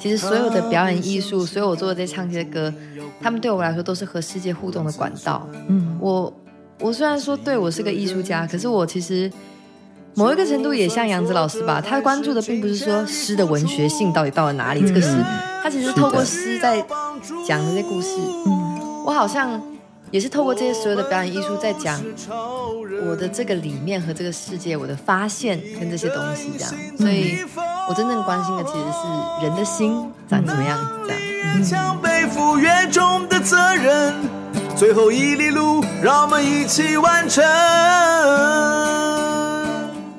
其实所有的表演艺术，所有我做的这些唱这些歌，他们对我来说都是和世界互动的管道。嗯，我我虽然说对我是个艺术家，可是我其实某一个程度也像杨子老师吧，他关注的并不是说诗的文学性到底到了哪里，嗯、这个诗他其实透过诗在讲这些故事。嗯，我好像。也是透过这些所有的表演艺术，在讲我的这个理念和这个世界，我的发现跟这些东西这样。所以我真正关心的其实是人的心长怎么样这样。将背负越重的责任，最后一里路，让我们一起完成。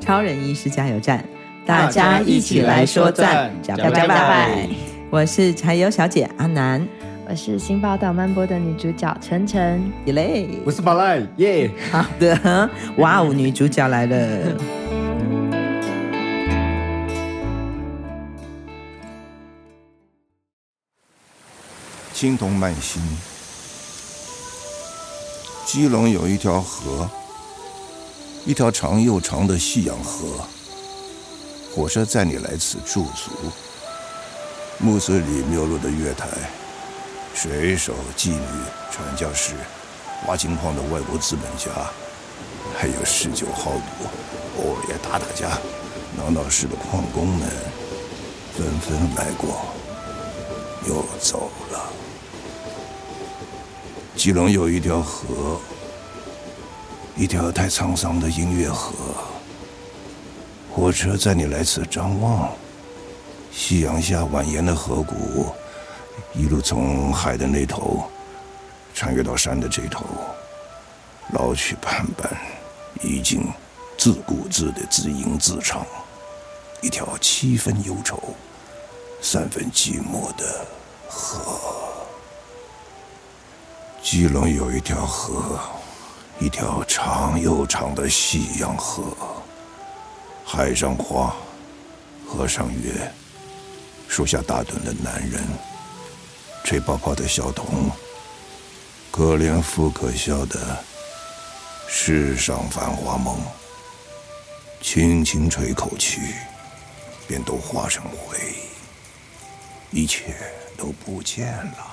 超人医师加油站，大家一起来说赞，加拜加拜。我是柴油小姐阿南。我是新宝岛漫播的女主角晨晨，耶嘞！我是宝来，耶！好的，哇哦，女主角来了。青铜慢星，基隆有一条河，一条长又长的夕阳河。火车载你来此驻足，暮色里没有落的月台。水手、妓女、传教士、挖金矿的外国资本家，还有嗜酒好赌、偶尔也打打架、闹闹事的矿工们，纷纷来过，又走了。基隆有一条河，一条太沧桑的音乐河。火车载你来此张望，夕阳下蜿蜒的河谷。一路从海的那头，穿越到山的这头，老去盼半，已经自顾自的自吟自唱，一条七分忧愁、三分寂寞的河。基隆有一条河，一条长又长的夕阳河。海上花，河上月，树下打盹的男人。吹泡泡的小童，可怜妇可笑的世上繁华梦，轻轻吹口气，便都化成灰，一切都不见了。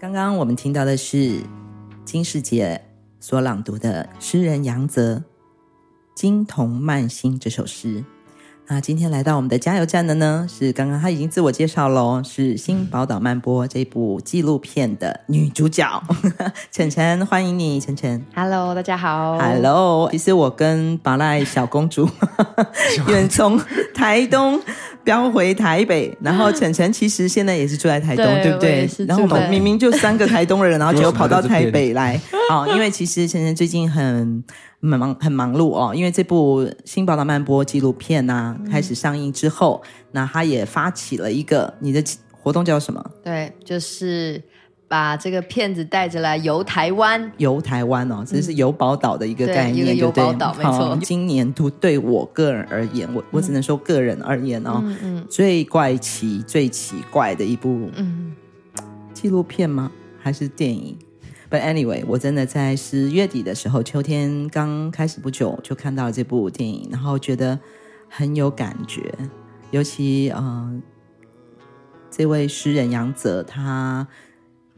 刚刚我们听到的是金世杰所朗读的诗人杨泽。《金童曼心》这首诗，那今天来到我们的加油站的呢，是刚刚他已经自我介绍喽，是新宝岛漫播这部纪录片的女主角 晨晨，欢迎你，晨晨。Hello，大家好。Hello，其实我跟宝赖小公主 远从台东飙回台北，然后晨晨其实现在也是住在台东，对，对不对？然后我们明明就三个台东人，然后 就跑到台北来，啊，因为其实晨晨最近很。很忙很忙碌哦，因为这部《新宝岛漫播》纪录片呐、啊、开始上映之后，那他也发起了一个你的活动叫什么？对，就是把这个片子带着来游台湾，游台湾哦，这是游宝岛的一个概念，游宝岛没错。今年度对我个人而言，我我只能说个人而言哦，嗯嗯，最怪奇、最奇怪的一部嗯纪录片吗？还是电影？But anyway，我真的在十月底的时候，秋天刚开始不久，就看到了这部电影，然后觉得很有感觉。尤其，嗯、呃，这位诗人杨泽，他。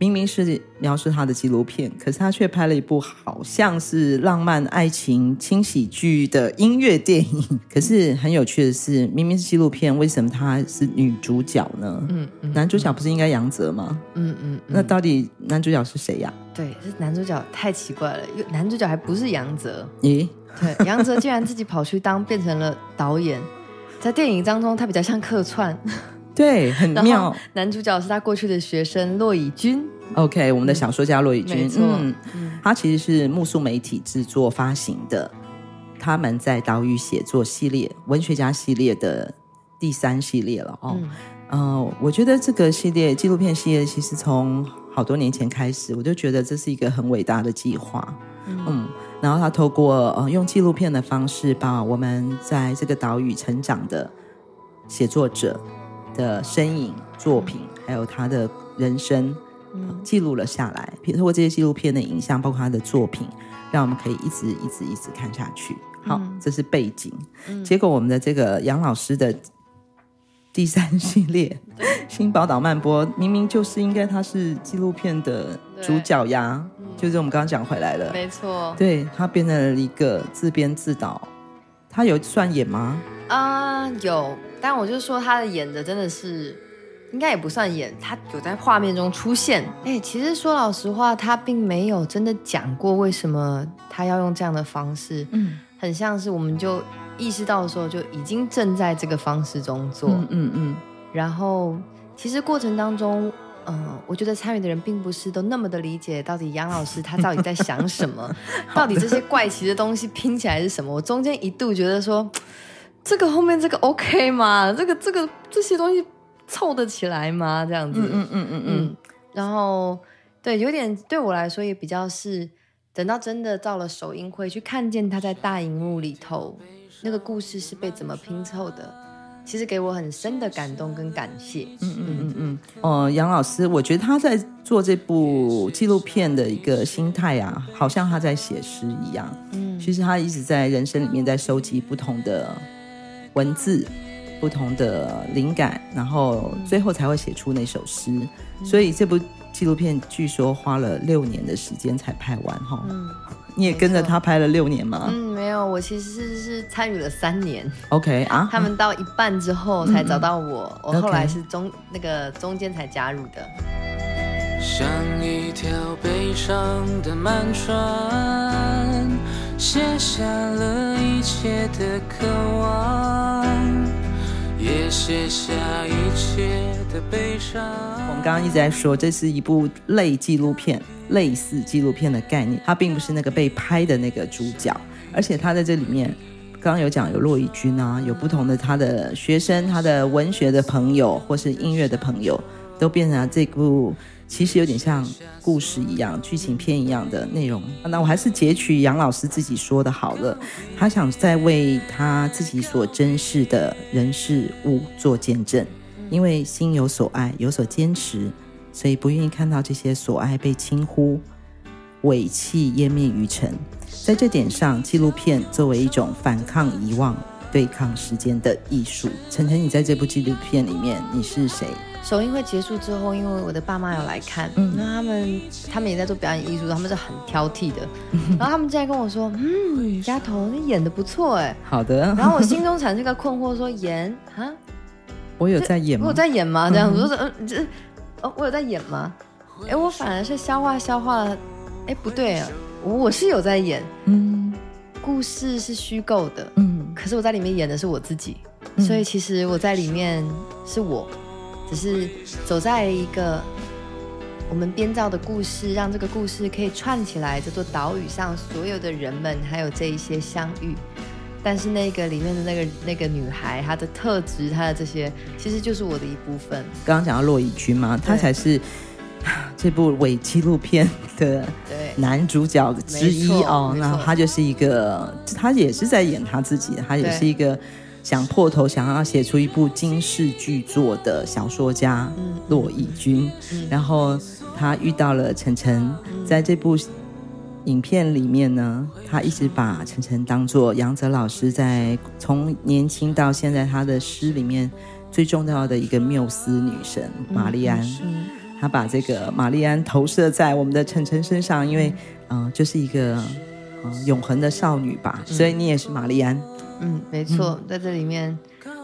明明是描述他的纪录片，可是他却拍了一部好像是浪漫爱情轻喜剧的音乐电影。可是很有趣的是，明明是纪录片，为什么她是女主角呢？嗯，嗯，男主角不是应该杨泽吗？嗯嗯，嗯，那到底男主角是谁呀？对，是男主角太奇怪了，男主角还不是杨泽。咦？对，杨泽竟然自己跑去当变成了导演，在电影当中他比较像客串。对，很妙。男主角是他过去的学生骆以军。OK，我们的小说家骆以军，没错，嗯，他其实是木素媒体制作发行的。他们在岛屿写作系列、文学家系列的第三系列了哦。嗯，呃，我觉得这个系列纪录片系列，其实从好多年前开始，我就觉得这是一个很伟大的计划。嗯，嗯，然后他透过呃用纪录片的方式，把我们在这个岛屿成长的写作者。的身影、作品，还有他的人生，嗯、记录了下来。通过这些纪录片的影像，包括他的作品，让我们可以一直、一直、一直看下去。好，嗯、这是背景。嗯、结果我们的这个杨老师的第三系列《新宝岛漫播》，明明就是应该他是纪录片的主角呀，嗯、就是我们刚刚讲回来了，没错。对，他变成了一个自编自导，他有算演吗？啊、呃，有，但我就说他的演的真的是。应该也不算演，他有在画面中出现。哎，其实说老实话，他并没有真的讲过为什么他要用这样的方式。嗯，很像是我们就意识到的时候，就已经正在这个方式中做。嗯嗯。嗯，然后，其实过程当中，嗯、呃，我觉得参与的人并不是都那么的理解到底杨老师他到底在想什么，到底这些怪奇的东西拼起来是什么。我中间一度觉得说，这个后面这个 OK 吗？这个这个这些东西。凑得起来吗？这样子，嗯嗯嗯嗯。然后，对，有点对我来说也比较是，等到真的到了首映会去看见他在大荧幕里头那个故事是被怎么拼凑的，其实给我很深的感动跟感谢。嗯嗯嗯嗯。哦、呃，杨老师，我觉得他在做这部纪录片的一个心态啊，好像他在写诗一样。嗯，其实他一直在人生里面在收集不同的文字。不同的灵感，然后最后才会写出那首诗。嗯、所以这部纪录片据说花了六年的时间才拍完哈。嗯，你也跟着他拍了六年吗？嗯，没有，我其实是是参与了三年。OK 啊，他们到一半之后才找到我，嗯、我后来是中那个中间才加入的。像一条悲伤的慢船，写下了一切的渴望。也写下一切的悲伤。我们刚刚一直在说，这是一部类纪录片、类似纪录片的概念。它并不是那个被拍的那个主角，而且他在这里面，刚刚有讲有骆以军啊，有不同的他的学生、他的文学的朋友或是音乐的朋友，都变成了这部。其实有点像故事一样、剧情片一样的内容。那我还是截取杨老师自己说的好了。他想再为他自己所珍视的人事物做见证，因为心有所爱、有所坚持，所以不愿意看到这些所爱被轻忽、伪弃、湮灭于尘。在这点上，纪录片作为一种反抗遗忘、对抗时间的艺术。晨晨，你在这部纪录片里面，你是谁？首映会结束之后，因为我的爸妈有来看，嗯，那他们他们也在做表演艺术，他们是很挑剔的，然后他们竟然跟我说：“嗯，丫头，你演的不错哎。”好的。然后我心中产生一个困惑，说：“演啊？我有在演吗？我有在演吗？这样子，我说嗯，这哦，我有在演吗？哎，我反而是消化消化了，哎，不对啊，我我是有在演，嗯，故事是虚构的，嗯，可是我在里面演的是我自己，所以其实我在里面是我。”只是走在一个我们编造的故事，让这个故事可以串起来。这座岛屿上所有的人们，还有这一些相遇，但是那个里面的那个那个女孩，她的特质，她的这些，其实就是我的一部分。刚刚讲到洛以君嘛，她才是 这部伪纪录片的男主角之一哦。那他就是一个，他也是在演他自己，他也是一个。想破头想要写出一部惊世巨作的小说家骆以军，然后他遇到了晨晨，在这部影片里面呢，他一直把晨晨当做杨泽老师在从年轻到现在他的诗里面最重要的一个缪斯女神玛丽安，他把这个玛丽安投射在我们的晨晨身上，因为嗯、呃，就是一个嗯、呃、永恒的少女吧，所以你也是玛丽安。嗯，没错，在这里面，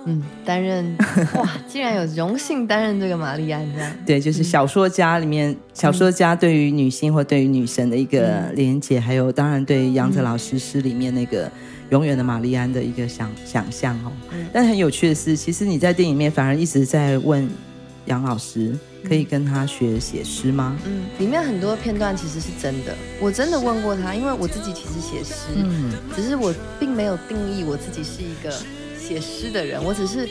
嗯，担任哇，竟然有荣幸担任这个玛丽安这样。对，就是小说家里面，嗯、小说家对于女性或对于女神的一个连接，嗯、还有当然对杨泽老师诗里面那个永远的玛丽安的一个想想象哦。嗯、但很有趣的是，其实你在电影里面反而一直在问杨老师。可以跟他学写诗吗？嗯，里面很多片段其实是真的，我真的问过他，因为我自己其实写诗，嗯，只是我并没有定义我自己是一个写诗的人，我只是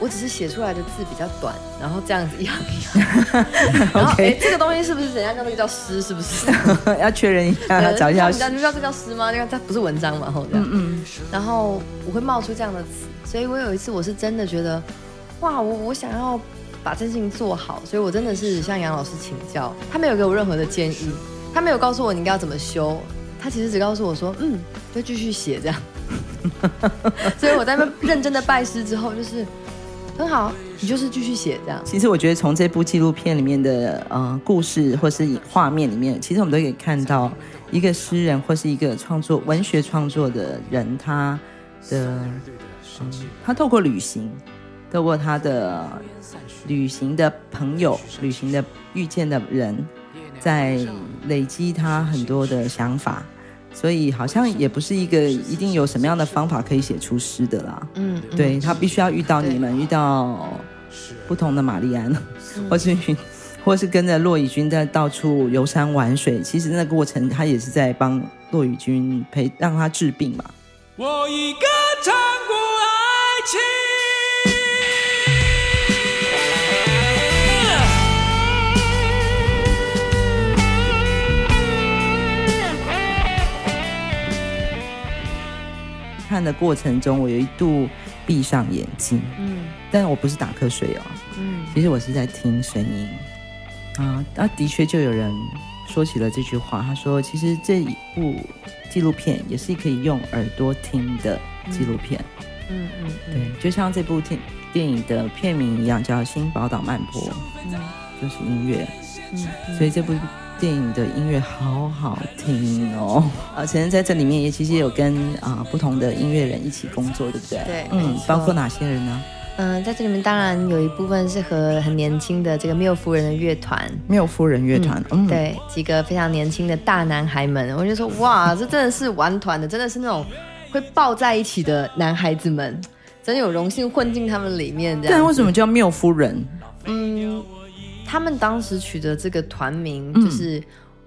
我只是写出来的字比较短，然后这样子一行一行，然后哎，这个东西是不是人家叫那个叫诗？是不是？要确认一下，要找一下。你知道你知道这叫诗吗？因为它不是文章嘛，后这样，嗯嗯。然后我会冒出这样的词，所以我有一次我是真的觉得，哇，我我想要。把这件事情做好，所以我真的是向杨老师请教，他没有给我任何的建议，他没有告诉我你应该要怎么修，他其实只告诉我说，嗯，就继续写这样。所以我在那认真的拜师之后，就是很好，你就是继续写这样。其实我觉得从这部纪录片里面的呃故事或是画面里面，其实我们都可以看到一个诗人或是一个创作文学创作的人，他的嗯，他透过旅行，透过他的旅行的朋友、旅行的遇见的人，在累积他很多的想法。所以好像也不是一个一定有什么样的方法可以写出诗的啦。嗯，嗯对，他必须要遇到你们，遇到不同的玛丽安，嗯、或是 或是跟着骆以军在到处游山玩水。其实那个过程，他也是在帮骆以军陪让他治病嘛。我一个唱过爱情。看的过程中，我有一度闭上眼睛，嗯，但我不是打瞌睡哦，嗯，其实我是在听声音，啊，那的确就有人说起了这句话，他说，其实这一部纪录片也是可以用耳朵听的纪录片，嗯嗯，嗯。对，就像这部电电影的片名一样，叫《新宝岛漫步》，嗯，就是音乐，嗯，嗯。所以这部。电影的音乐好好听哦！啊，承恩在这里面也其实有跟啊、呃、不同的音乐人一起工作，对不对？对，嗯，包括哪些人呢？嗯、呃，在这里面当然有一部分是和很年轻的这个缪夫人的乐团，缪夫人乐团，嗯，嗯对，几个非常年轻的大男孩们，我就说哇，这真的是玩团的，真的是那种会抱在一起的男孩子们，真有荣幸混进他们里面。但为什么叫缪夫人？嗯。他们当时取的这个团名就是、嗯、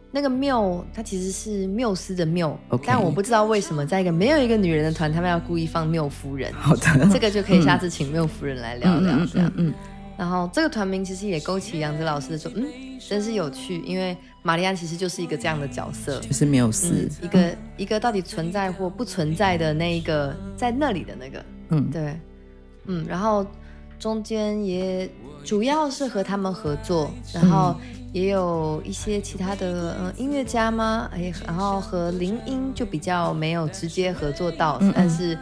那个缪，它其实是缪斯的缪.但我不知道为什么在一个没有一个女人的团，他们要故意放缪夫人。好的，这个就可以下次请缪夫人来聊聊这样。嗯，然后这个团名其实也勾起杨子老师的说，嗯，真是有趣，因为玛丽安其实就是一个这样的角色，就是缪斯、嗯，一个、嗯、一个到底存在或不存在的那一个在那里的那个，嗯，对，嗯，然后中间也。主要是和他们合作，然后也有一些其他的嗯音乐家吗？哎，然后和林英就比较没有直接合作到，嗯嗯但是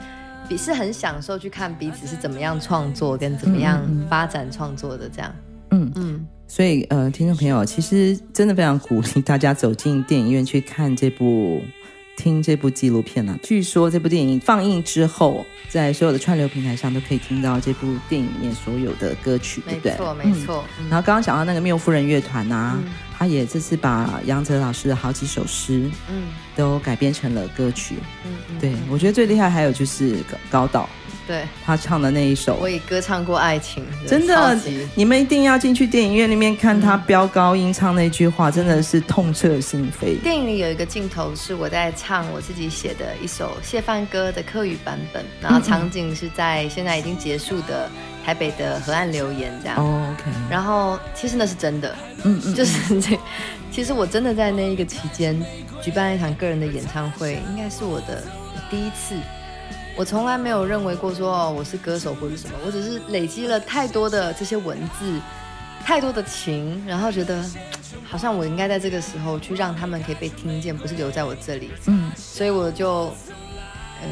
比是很享受去看彼此是怎么样创作跟怎么样发展创作的这样。嗯嗯，嗯所以呃，听众朋友，其实真的非常鼓励大家走进电影院去看这部。听这部纪录片呢、啊，据说这部电影放映之后，在所有的串流平台上都可以听到这部电影里面所有的歌曲，对不对？没错，没错。嗯、然后刚刚讲到那个缪夫人乐团啊，嗯、他也这次把杨哲老师的好几首诗，嗯，都改编成了歌曲。嗯，嗯对，我觉得最厉害还有就是高岛。对，他唱的那一首，我也歌唱过爱情，真的，你们一定要进去电影院里面看他飙高音唱那句话，嗯、真的是痛彻心扉。电影里有一个镜头是我在唱我自己写的一首谢饭歌的客语版本，然后场景是在现在已经结束的台北的河岸留言这样。哦，OK。然后其实那是真的，嗯嗯，就是这，其实我真的在那一个期间举办了一场个人的演唱会，应该是我的第一次。我从来没有认为过说哦，我是歌手或者什么，我只是累积了太多的这些文字，太多的情，然后觉得好像我应该在这个时候去让他们可以被听见，不是留在我这里。嗯，所以我就呃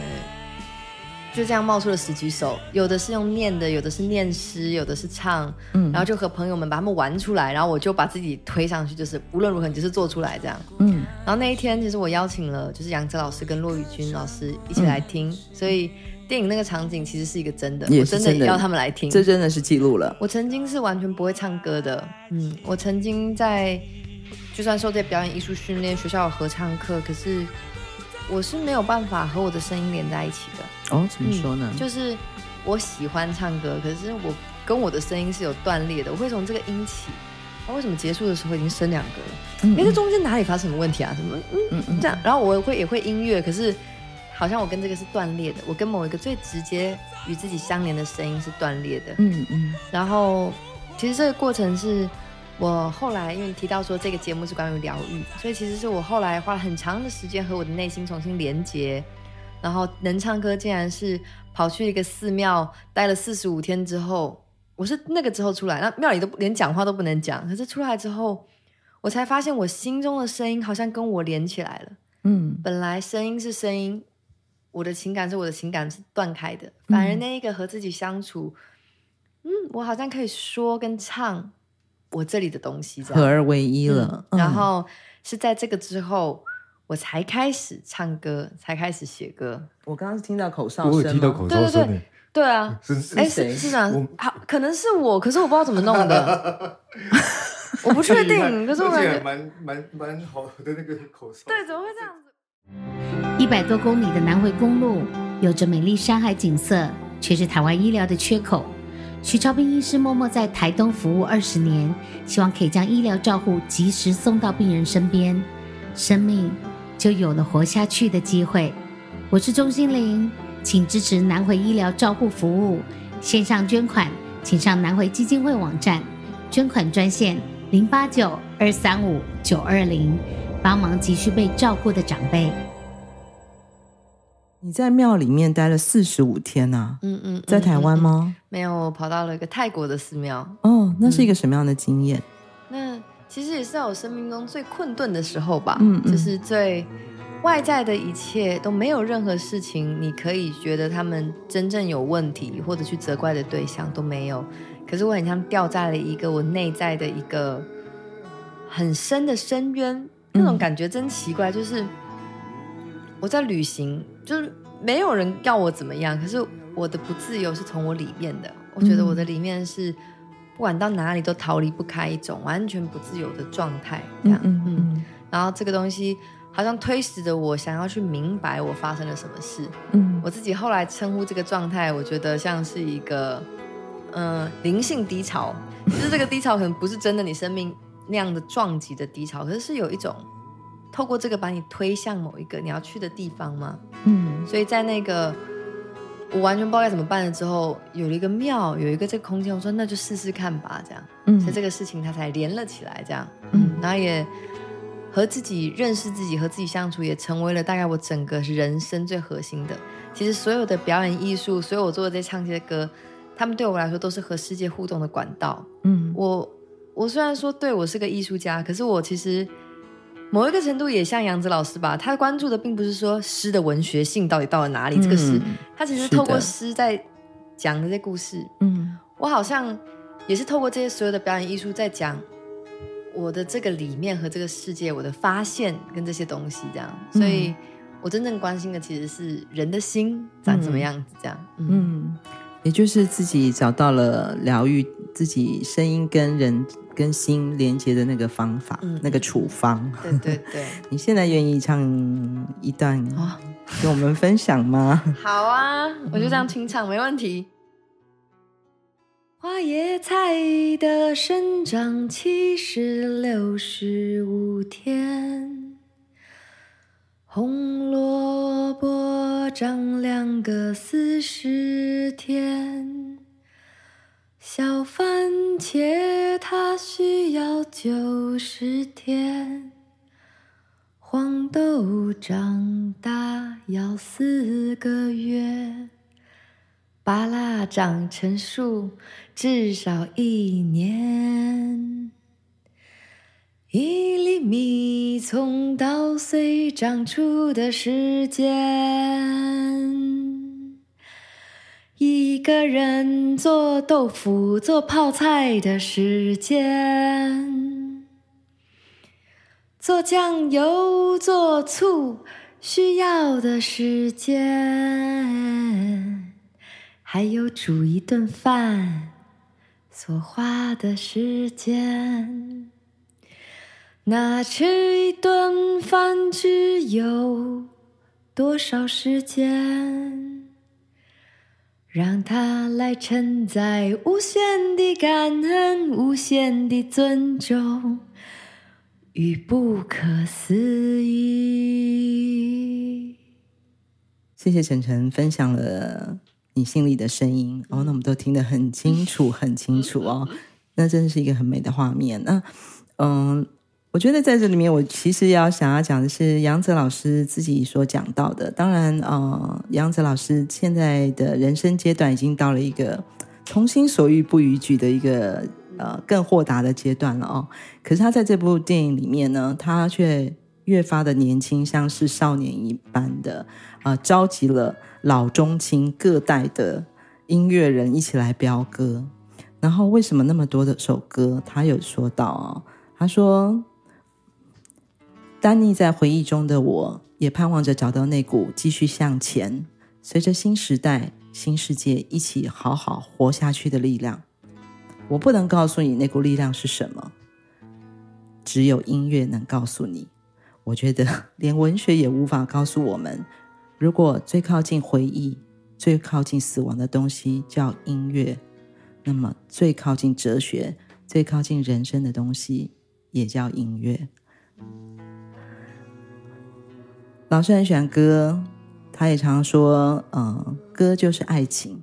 就这样冒出了十几首，有的是用念的，有的是念诗，有的是唱，嗯，然后就和朋友们把他们玩出来，然后我就把自己推上去，就是无论如何你就是做出来这样。嗯。然后那一天，其实我邀请了就是杨哲老师跟骆宇君老师一起来听，嗯、所以电影那个场景其实是一个真的，也真的，我真的要他们来听，这真的是记录了。我曾经是完全不会唱歌的，嗯，我曾经在就算受这些表演艺术训练，学校有合唱课，可是我是没有办法和我的声音连在一起的。哦，怎么说呢？嗯、就是我喜欢唱歌，可是我跟我的声音是有断裂的，我会从这个音起。啊为什么结束的时候已经升两个了？嗯，哎，这中间哪里发生什么问题啊？什么嗯嗯这样？然后我会也会音乐，可是好像我跟这个是断裂的。我跟某一个最直接与自己相连的声音是断裂的。嗯嗯。然后其实这个过程是我后来因为提到说这个节目是关于疗愈，所以其实是我后来花了很长的时间和我的内心重新连接，然后能唱歌，竟然是跑去一个寺庙待了四十五天之后。我是那个之后出来，那庙里都连讲话都不能讲。可是出来之后，我才发现我心中的声音好像跟我连起来了。嗯，本来声音是声音，我的情感是我的情感是断开的，反而那一个和自己相处，嗯，我好像可以说跟唱我这里的东西，合二为一了。嗯、然后是在这个之后，我才开始唱歌，才开始写歌。我刚刚是听到口哨声，听到口哨声，对对。对，对啊，哎，是是啊，好，可能是我，可是我不知道怎么弄的，我不确定，可是我感觉蛮蛮蛮好的那个口哨，对，怎么会这样子？一百多公里的南回公路，有着美丽山海景色，却是台湾医疗的缺口。许超斌医师默默在台东服务二十年，希望可以将医疗照护及时送到病人身边，生命就有了活下去的机会。我是钟欣凌，请支持南回医疗照护服务，线上捐款，请上南回基金会网站，捐款专线零八九二三五九二零。帮忙急需被照顾的长辈。你在庙里面待了四十五天呐？嗯嗯，在台湾吗？嗯嗯嗯？没有，我跑到了一个泰国的寺庙。哦，那是一个什么样的经验？嗯、那其实也是在我生命中最困顿的时候吧。嗯，嗯，就是最外在的一切都没有任何事情，你可以觉得他们真正有问题或者去责怪的对象都没有。可是我很像掉在了一个我内在的一个很深的深渊。那种感觉真奇怪，就是我在旅行，就是没有人要我怎么样，可是我的不自由是从我里面的。我觉得我的里面是不管到哪里都逃离不开一种完全不自由的状态，这样。嗯，嗯，嗯。然后这个东西好像推使着我想要去明白我发生了什么事。嗯。我自己后来称呼这个状态，我觉得像是一个嗯、呃、灵性低潮，就是这个低潮可能不是真的你生命。那样的撞击的低潮，可是是有一种透过这个把你推向某一个你要去的地方吗？嗯，所以在那个我完全不知道该怎么办了之后，有了一个庙，有一个这个空间，我说那就试试看吧，这样，嗯，所以这个事情它才连了起来，这样，嗯，然后也和自己认识自己，和自己相处，也成为了大概我整个人生最核心的。其实所有的表演艺术，所有我做的这些唱这些歌，他们对我来说都是和世界互动的管道。嗯，我。我虽然说对我是个艺术家，可是我其实某一个程度也像杨子老师吧，他关注的并不是说诗的文学性到底到了哪里，嗯、这个诗，他其实透过诗在讲的这些故事。嗯，我好像也是透过这些所有的表演艺术在讲我的这个里面和这个世界，我的发现跟这些东西这样，所以我真正关心的其实是人的心长什么样子这样。嗯。嗯也就是自己找到了疗愈自己声音跟人跟心连接的那个方法，嗯、那个处方。对对对，你现在愿意唱一段跟我们分享吗？哦、好啊，我就这样清唱，嗯、没问题。花椰菜的生长期是六十五天。红萝卜长两个四十天，小番茄它需要九十天，黄豆长大要四个月，芭乐长成树至少一年。一粒米从稻穗长出的时间，一个人做豆腐、做泡菜的时间，做酱油、做醋需要的时间，还有煮一顿饭所花的时间。那吃一顿饭只有多少时间？让它来承载无限的感恩、无限的尊重与不可思议。谢谢晨晨分享了你心里的声音哦，那我们都听得很清楚、很清楚哦。那真的是一个很美的画面。那嗯。我觉得在这里面，我其实要想要讲的是杨泽老师自己所讲到的。当然，呃，杨泽老师现在的人生阶段已经到了一个从心所欲不逾矩的一个呃更豁达的阶段了哦。可是他在这部电影里面呢，他却越发的年轻，像是少年一般的，呃，召集了老中青各代的音乐人一起来飙歌。然后为什么那么多的首歌？他有说到哦，他说，丹尼在回忆中的我，也盼望着找到那股继续向前，随着新时代、新世界一起好好活下去的力量。我不能告诉你那股力量是什么，只有音乐能告诉你。我觉得连文学也无法告诉我们，如果最靠近回忆、最靠近死亡的东西叫音乐，那么最靠近哲学、最靠近人生的东西也叫音乐。老师很喜欢歌，他也常说：“嗯，歌就是爱情，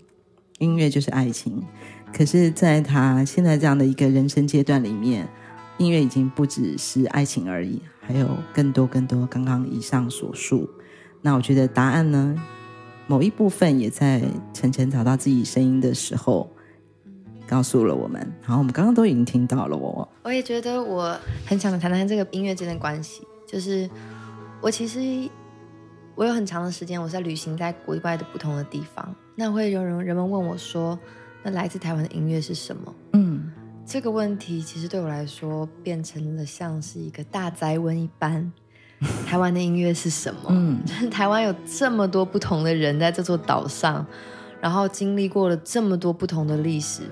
音乐就是爱情。”可是，在他现在这样的一个人生阶段里面，音乐已经不只是爱情而已，还有更多更多刚刚以上所述。那我觉得答案呢，某一部分也在晨晨找到自己声音的时候，告诉了我们。然后我们刚刚都已经听到了我。我也觉得我很想谈谈这个音乐之间的关系。就是我其实我有很长的时间我在旅行在国外的不同的地方，那会有人人们问我说。那来自台湾的音乐是什么？嗯，这个问题其实对我来说变成了像是一个大灾问一般。台湾的音乐是什么？嗯，台湾有这么多不同的人在这座岛上，然后经历过了这么多不同的历史，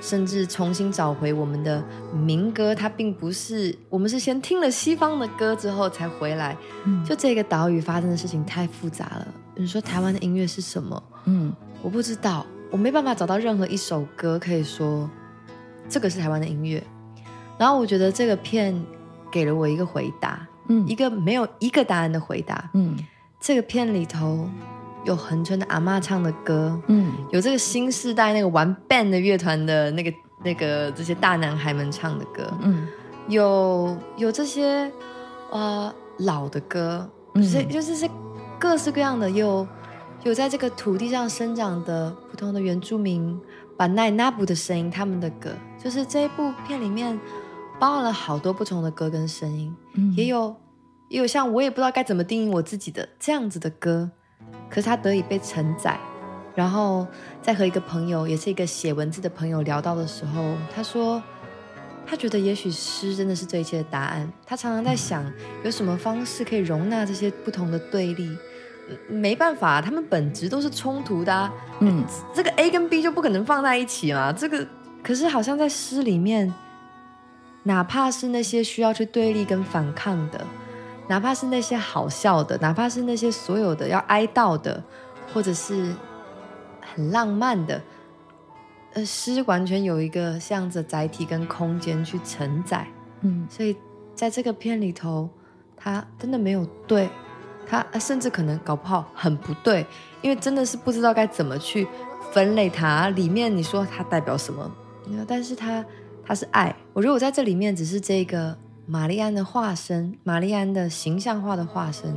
甚至重新找回我们的民歌。它并不是我们是先听了西方的歌之后才回来。嗯，就这个岛屿发生的事情太复杂了。你说台湾的音乐是什么？嗯，我不知道。我没办法找到任何一首歌可以说这个是台湾的音乐，然后我觉得这个片给了我一个回答，嗯，一个没有一个答案的回答，嗯，这个片里头有恒春的阿妈唱的歌，嗯，有这个新时代那个玩 band 的乐团的那个那个这些大男孩们唱的歌，嗯，有有这些呃老的歌，就是就是是各式各样的有。有在这个土地上生长的普通的原住民，把奈那布的声音，他们的歌，就是这一部片里面包含了好多不同的歌跟声音，嗯、也有也有像我也不知道该怎么定义我自己的这样子的歌，可是他得以被承载。然后在和一个朋友，也是一个写文字的朋友聊到的时候，他说他觉得也许诗真的是这一切的答案。他常常在想，有什么方式可以容纳这些不同的对立。没办法，他们本质都是冲突的啊。嗯，这个 A 跟 B 就不可能放在一起嘛。这个可是好像在诗里面，哪怕是那些需要去对立跟反抗的，哪怕是那些好笑的，哪怕是那些所有的要哀悼的，或者是很浪漫的，呃，诗完全有一个向着载体跟空间去承载。嗯，所以在这个片里头，它真的没有对。它甚至可能搞不好很不对，因为真的是不知道该怎么去分类它。里面你说它代表什么？但是它它是爱。我觉得我在这里面只是这个玛丽安的化身，玛丽安的形象化的化身。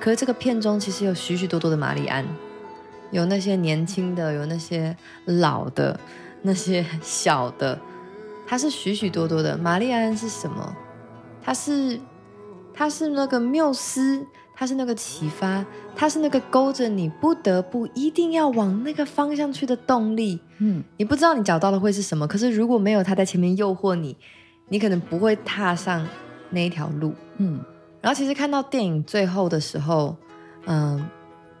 可是这个片中其实有许许多多的玛丽安，有那些年轻的，有那些老的，那些小的，它是许许多多的。玛丽安是什么？它是它是那个缪斯。它是那个启发，它是那个勾着你不得不一定要往那个方向去的动力。嗯，你不知道你找到的会是什么，可是如果没有它在前面诱惑你，你可能不会踏上那一条路。嗯，然后其实看到电影最后的时候，嗯，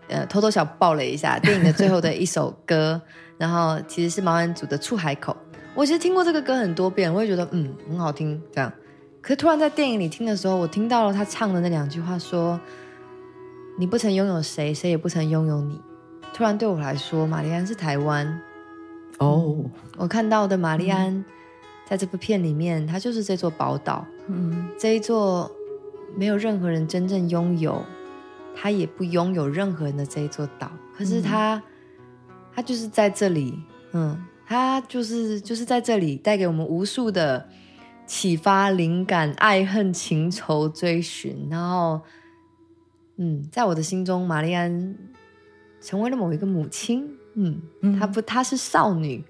呃，偷偷小爆了一下 电影的最后的一首歌，然后其实是毛安祖的《出海口》。我其实听过这个歌很多遍，我也觉得嗯很好听。这样，可是突然在电影里听的时候，我听到了他唱的那两句话，说。你不曾拥有谁，谁也不曾拥有你。突然对我来说，玛丽安是台湾。哦、oh. 嗯，我看到的玛丽安，在这部片里面，它就是这座宝岛。嗯，这一座没有任何人真正拥有，他也不拥有任何人的这一座岛。可是他，他就是在这里。嗯，他就是就是在这里，带给我们无数的启发、灵感、爱恨情仇、追寻，然后。嗯，在我的心中，玛丽安成为了某一个母亲。嗯，她不，她是少女，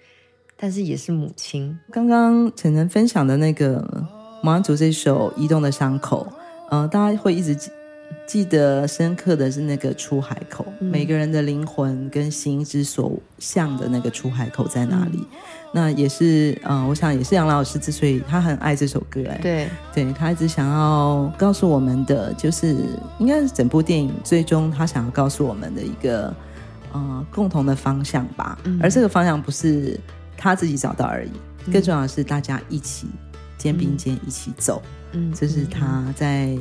但是也是母亲。刚刚晨晨分享的那个毛安祖这首《移动的伤口》，呃，大家会一直记记得深刻的是那个出海口，嗯、每个人的灵魂跟心之所向的那个出海口在哪里？嗯、那也是，呃，我想也是杨老师之所以他很爱这首歌，哎，对，对他一直想要告诉我们的，就是应该是整部电影最终他想要告诉我们的一个，呃，共同的方向吧。嗯、而这个方向不是他自己找到而已，嗯、更重要的是大家一起肩并肩一起走。嗯，这是他在。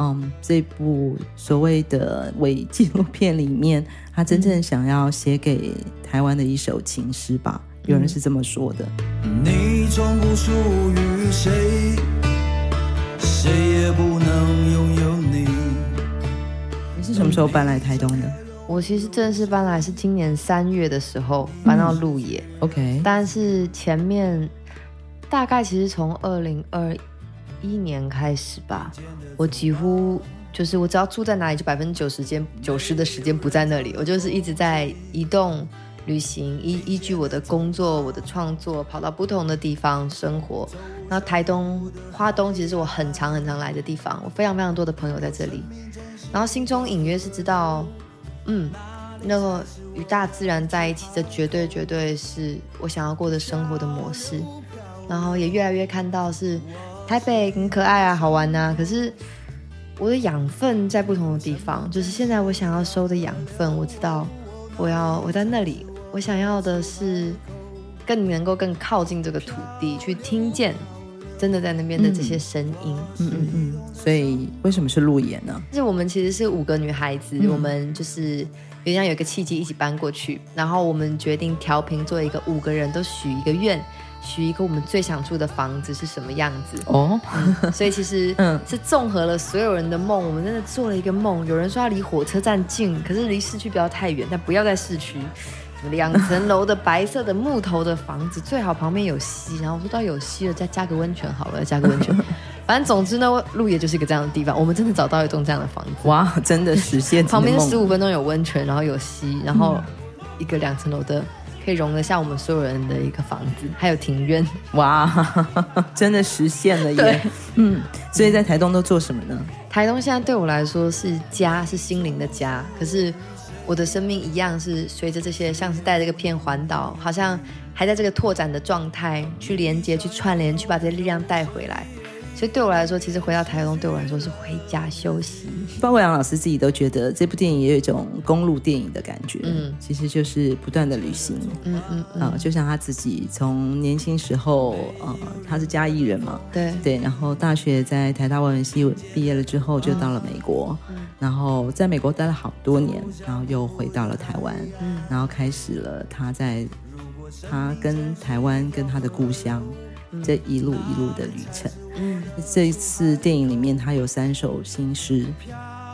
嗯，这部所谓的伪纪录片里面，他真正想要写给台湾的一首情诗吧？嗯、有人是这么说的。你从不属于谁，谁也不能拥有你。你是什么时候搬来台东的？我其实正式搬来是今年三月的时候搬到鹿野。嗯、OK，但是前面大概其实从二零二。一年开始吧，我几乎就是我只要住在哪里，就百分之九十间九十的时间不在那里，我就是一直在移动、旅行，依依据我的工作、我的创作，跑到不同的地方生活。然后台东、花东其实是我很常很常来的地方，我非常非常多的朋友在这里。然后心中隐约是知道，嗯，那个与大自然在一起，这绝对绝对是我想要过的生活的模式。然后也越来越看到是。台北很可爱啊，好玩呐、啊。可是我的养分在不同的地方，就是现在我想要收的养分，我知道我要我在那里，我想要的是更能够更靠近这个土地，去听见真的在那边的这些声音。嗯嗯嗯。所以为什么是路演呢？就是我们其实是五个女孩子，嗯、我们就是原来有一个契机一起搬过去，然后我们决定调频做一个五个人都许一个愿。许一个我们最想住的房子是什么样子哦、嗯，所以其实 嗯是综合了所有人的梦，我们真的做了一个梦。有人说要离火车站近，可是离市区不要太远，但不要在市区。两层楼的白色的木头的房子，最好旁边有溪。然后我说到有溪了，再加个温泉好了，加个温泉。反正总之呢，鹿野就是一个这样的地方。我们真的找到一栋这样的房子，哇，真的实现。旁边十五分钟有温泉，然后有溪，然后一个两层楼的。可以容得下我们所有人的一个房子，还有庭院，哇，真的实现了耶！嗯，所以在台东都做什么呢？台东现在对我来说是家，是心灵的家。可是我的生命一样是随着这些，像是带着一个片环岛，好像还在这个拓展的状态，去连接、去串联、去把这些力量带回来。所以对我来说，其实回到台东对我来说是回家休息。包括杨老师自己都觉得这部电影也有一种公路电影的感觉，嗯，其实就是不断的旅行，嗯嗯啊、呃，就像他自己从年轻时候，呃，他是嘉义人嘛，对对，然后大学在台大外文系毕业了之后，就到了美国，嗯、然后在美国待了好多年，然后又回到了台湾，嗯，然后开始了他在他跟台湾跟他的故乡。这一路一路的旅程，嗯，这一次电影里面，他有三首新诗，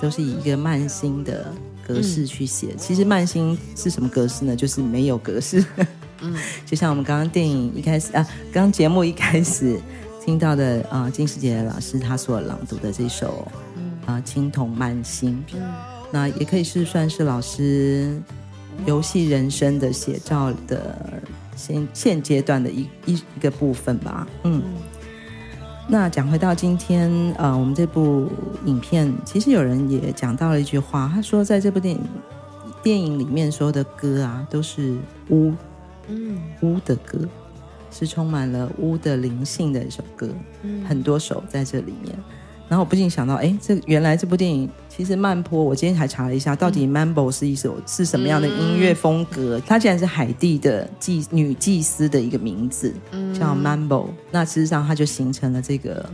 都是以一个慢新的格式去写。嗯、其实慢新是什么格式呢？就是没有格式。嗯，就像我们刚刚电影一开始啊，刚刚节目一开始听到的啊，金世杰老师他所朗读的这首啊，青铜慢新，嗯，那也可以是算是老师游戏人生的写照的。现现阶段的一一一个部分吧，嗯，那讲回到今天，呃，我们这部影片，其实有人也讲到了一句话，他说，在这部电影电影里面说的歌啊，都是巫，嗯，巫的歌，是充满了巫的灵性的一首歌，嗯，很多首在这里面。然后我不禁想到，哎，这原来这部电影其实慢坡，我今天还查了一下，到底 Mambo 是一首是什么样的音乐风格？它竟然是海地的祭女祭司的一个名字，叫 Mambo。那事实上，它就形成了这个，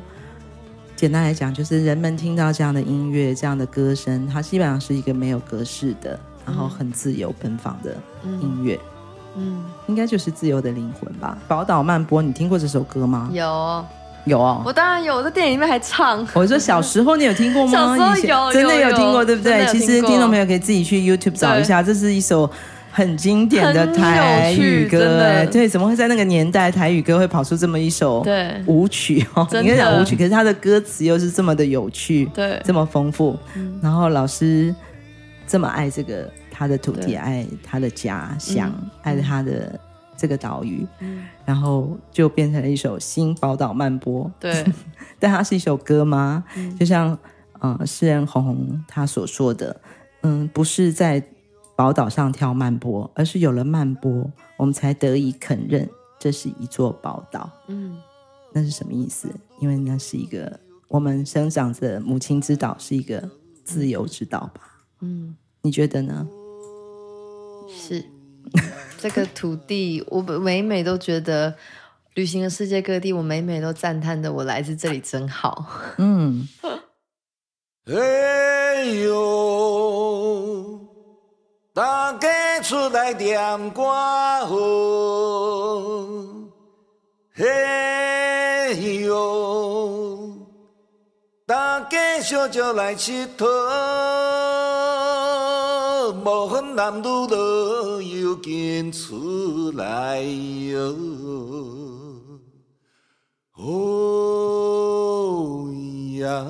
简单来讲，就是人们听到这样的音乐、这样的歌声，它基本上是一个没有格式的，然后很自由奔放的音乐。嗯，应该就是自由的灵魂吧。宝岛慢波，你听过这首歌吗？有。有哦，我当然有，我在电影里面还唱。我说小时候你有听过吗？小时候有，真的有听过，对不对？其实听众朋友可以自己去 YouTube 找一下，这是一首很经典的台语歌。对，怎么会在那个年代台语歌会跑出这么一首舞曲哦？应该讲舞曲，可是它的歌词又是这么的有趣，对，这么丰富。然后老师这么爱这个他的土地，爱他的家乡，爱他的。这个岛屿，嗯、然后就变成了一首《新宝岛漫播》。对，但它是一首歌吗？嗯、就像呃诗人红红他所说的，嗯，不是在宝岛上跳慢波，而是有了慢波，我们才得以肯认这是一座宝岛。嗯，那是什么意思？因为那是一个我们生长着母亲之岛，是一个自由之岛吧？嗯，你觉得呢？是。这个土地，我每每都觉得旅行了世界各地，我每每都赞叹的，我来自这里真好。嗯。哎呦，大家出来点歌哦。哎呦，大家小酒来吃头。无分男女老幼，紧出来哟！哦呀。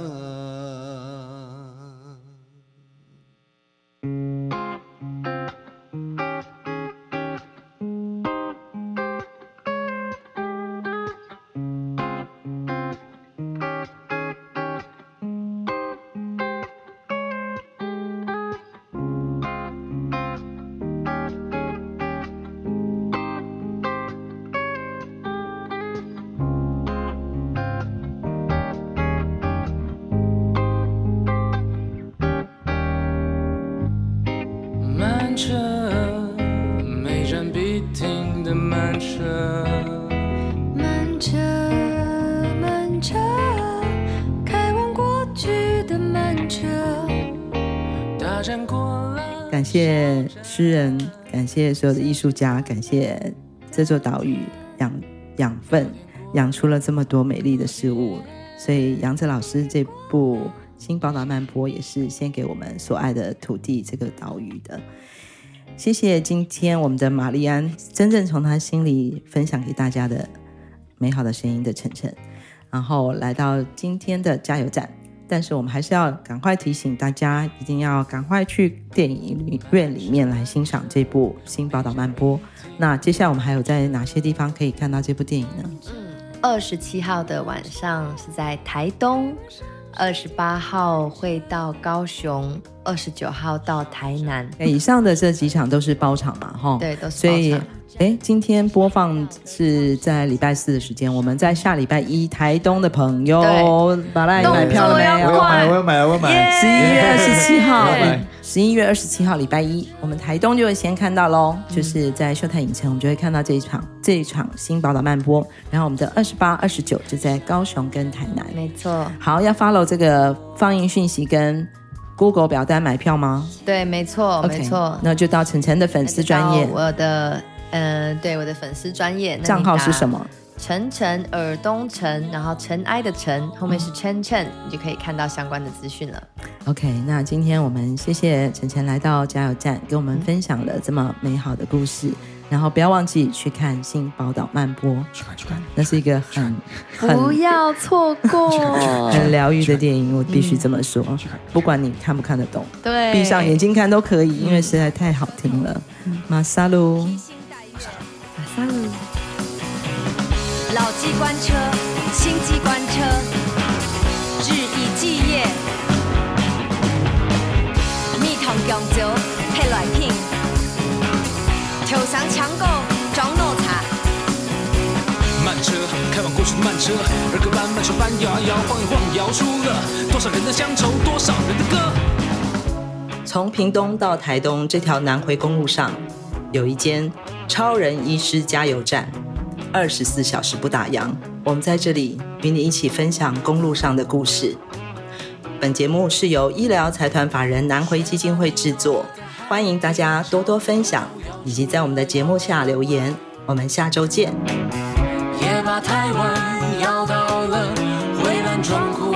感谢诗人，感谢所有的艺术家，感谢这座岛屿养养分，养出了这么多美丽的事物。所以杨子老师这部《新宝岛漫播》也是献给我们所爱的土地这个岛屿的。谢谢今天我们的玛丽安，真正从她心里分享给大家的美好的声音的晨晨，然后来到今天的加油站。但是我们还是要赶快提醒大家，一定要赶快去电影院里面来欣赏这部《新宝岛漫播》。那接下来我们还有在哪些地方可以看到这部电影呢？嗯，二十七号的晚上是在台东，二十八号会到高雄，二十九号到台南。以上的这几场都是包场嘛？哈，对，都是包场。哎，今天播放是在礼拜四的时间，我们在下礼拜一台东的朋友，把来买票了没有？我要买，我要买，我要买。十一月二十七号，十一月二十七号礼拜一，我们台东就会先看到喽，就是在秀泰影城，我们就会看到这一场这一场新宝岛漫播。然后我们的二十八、二十九就在高雄跟台南，没错。好，要 follow 这个放映讯息跟 Google 表单买票吗？对，没错，没错。那就到晨晨的粉丝专业，我的。嗯，对，我的粉丝专业账号是什么？晨晨耳东晨，然后尘埃的尘，后面是晨晨，你就可以看到相关的资讯了。OK，那今天我们谢谢晨晨来到加油站，跟我们分享了这么美好的故事。嗯、然后不要忘记去看《新宝岛漫播》，去看去看，那是一个很，很不要错过，很疗愈的电影，我必须这么说。不管你看不看得懂，对，闭上眼睛看都可以，因为实在太好听了。马萨鲁。老机关车，新机关车，日以继夜，蜜糖香蕉配来品，抽上抢购装浓茶。慢车开往过去的慢车，儿歌慢慢车般摇啊摇，晃一晃，摇出了多少人的乡愁，多少人的歌。从屏东到台东这条南回公路上，有一间超人医师加油站，二十四小时不打烊。我们在这里与你一起分享公路上的故事。本节目是由医疗财团法人南回基金会制作，欢迎大家多多分享，以及在我们的节目下留言。我们下周见。也把台湾摇到了蔚蓝壮阔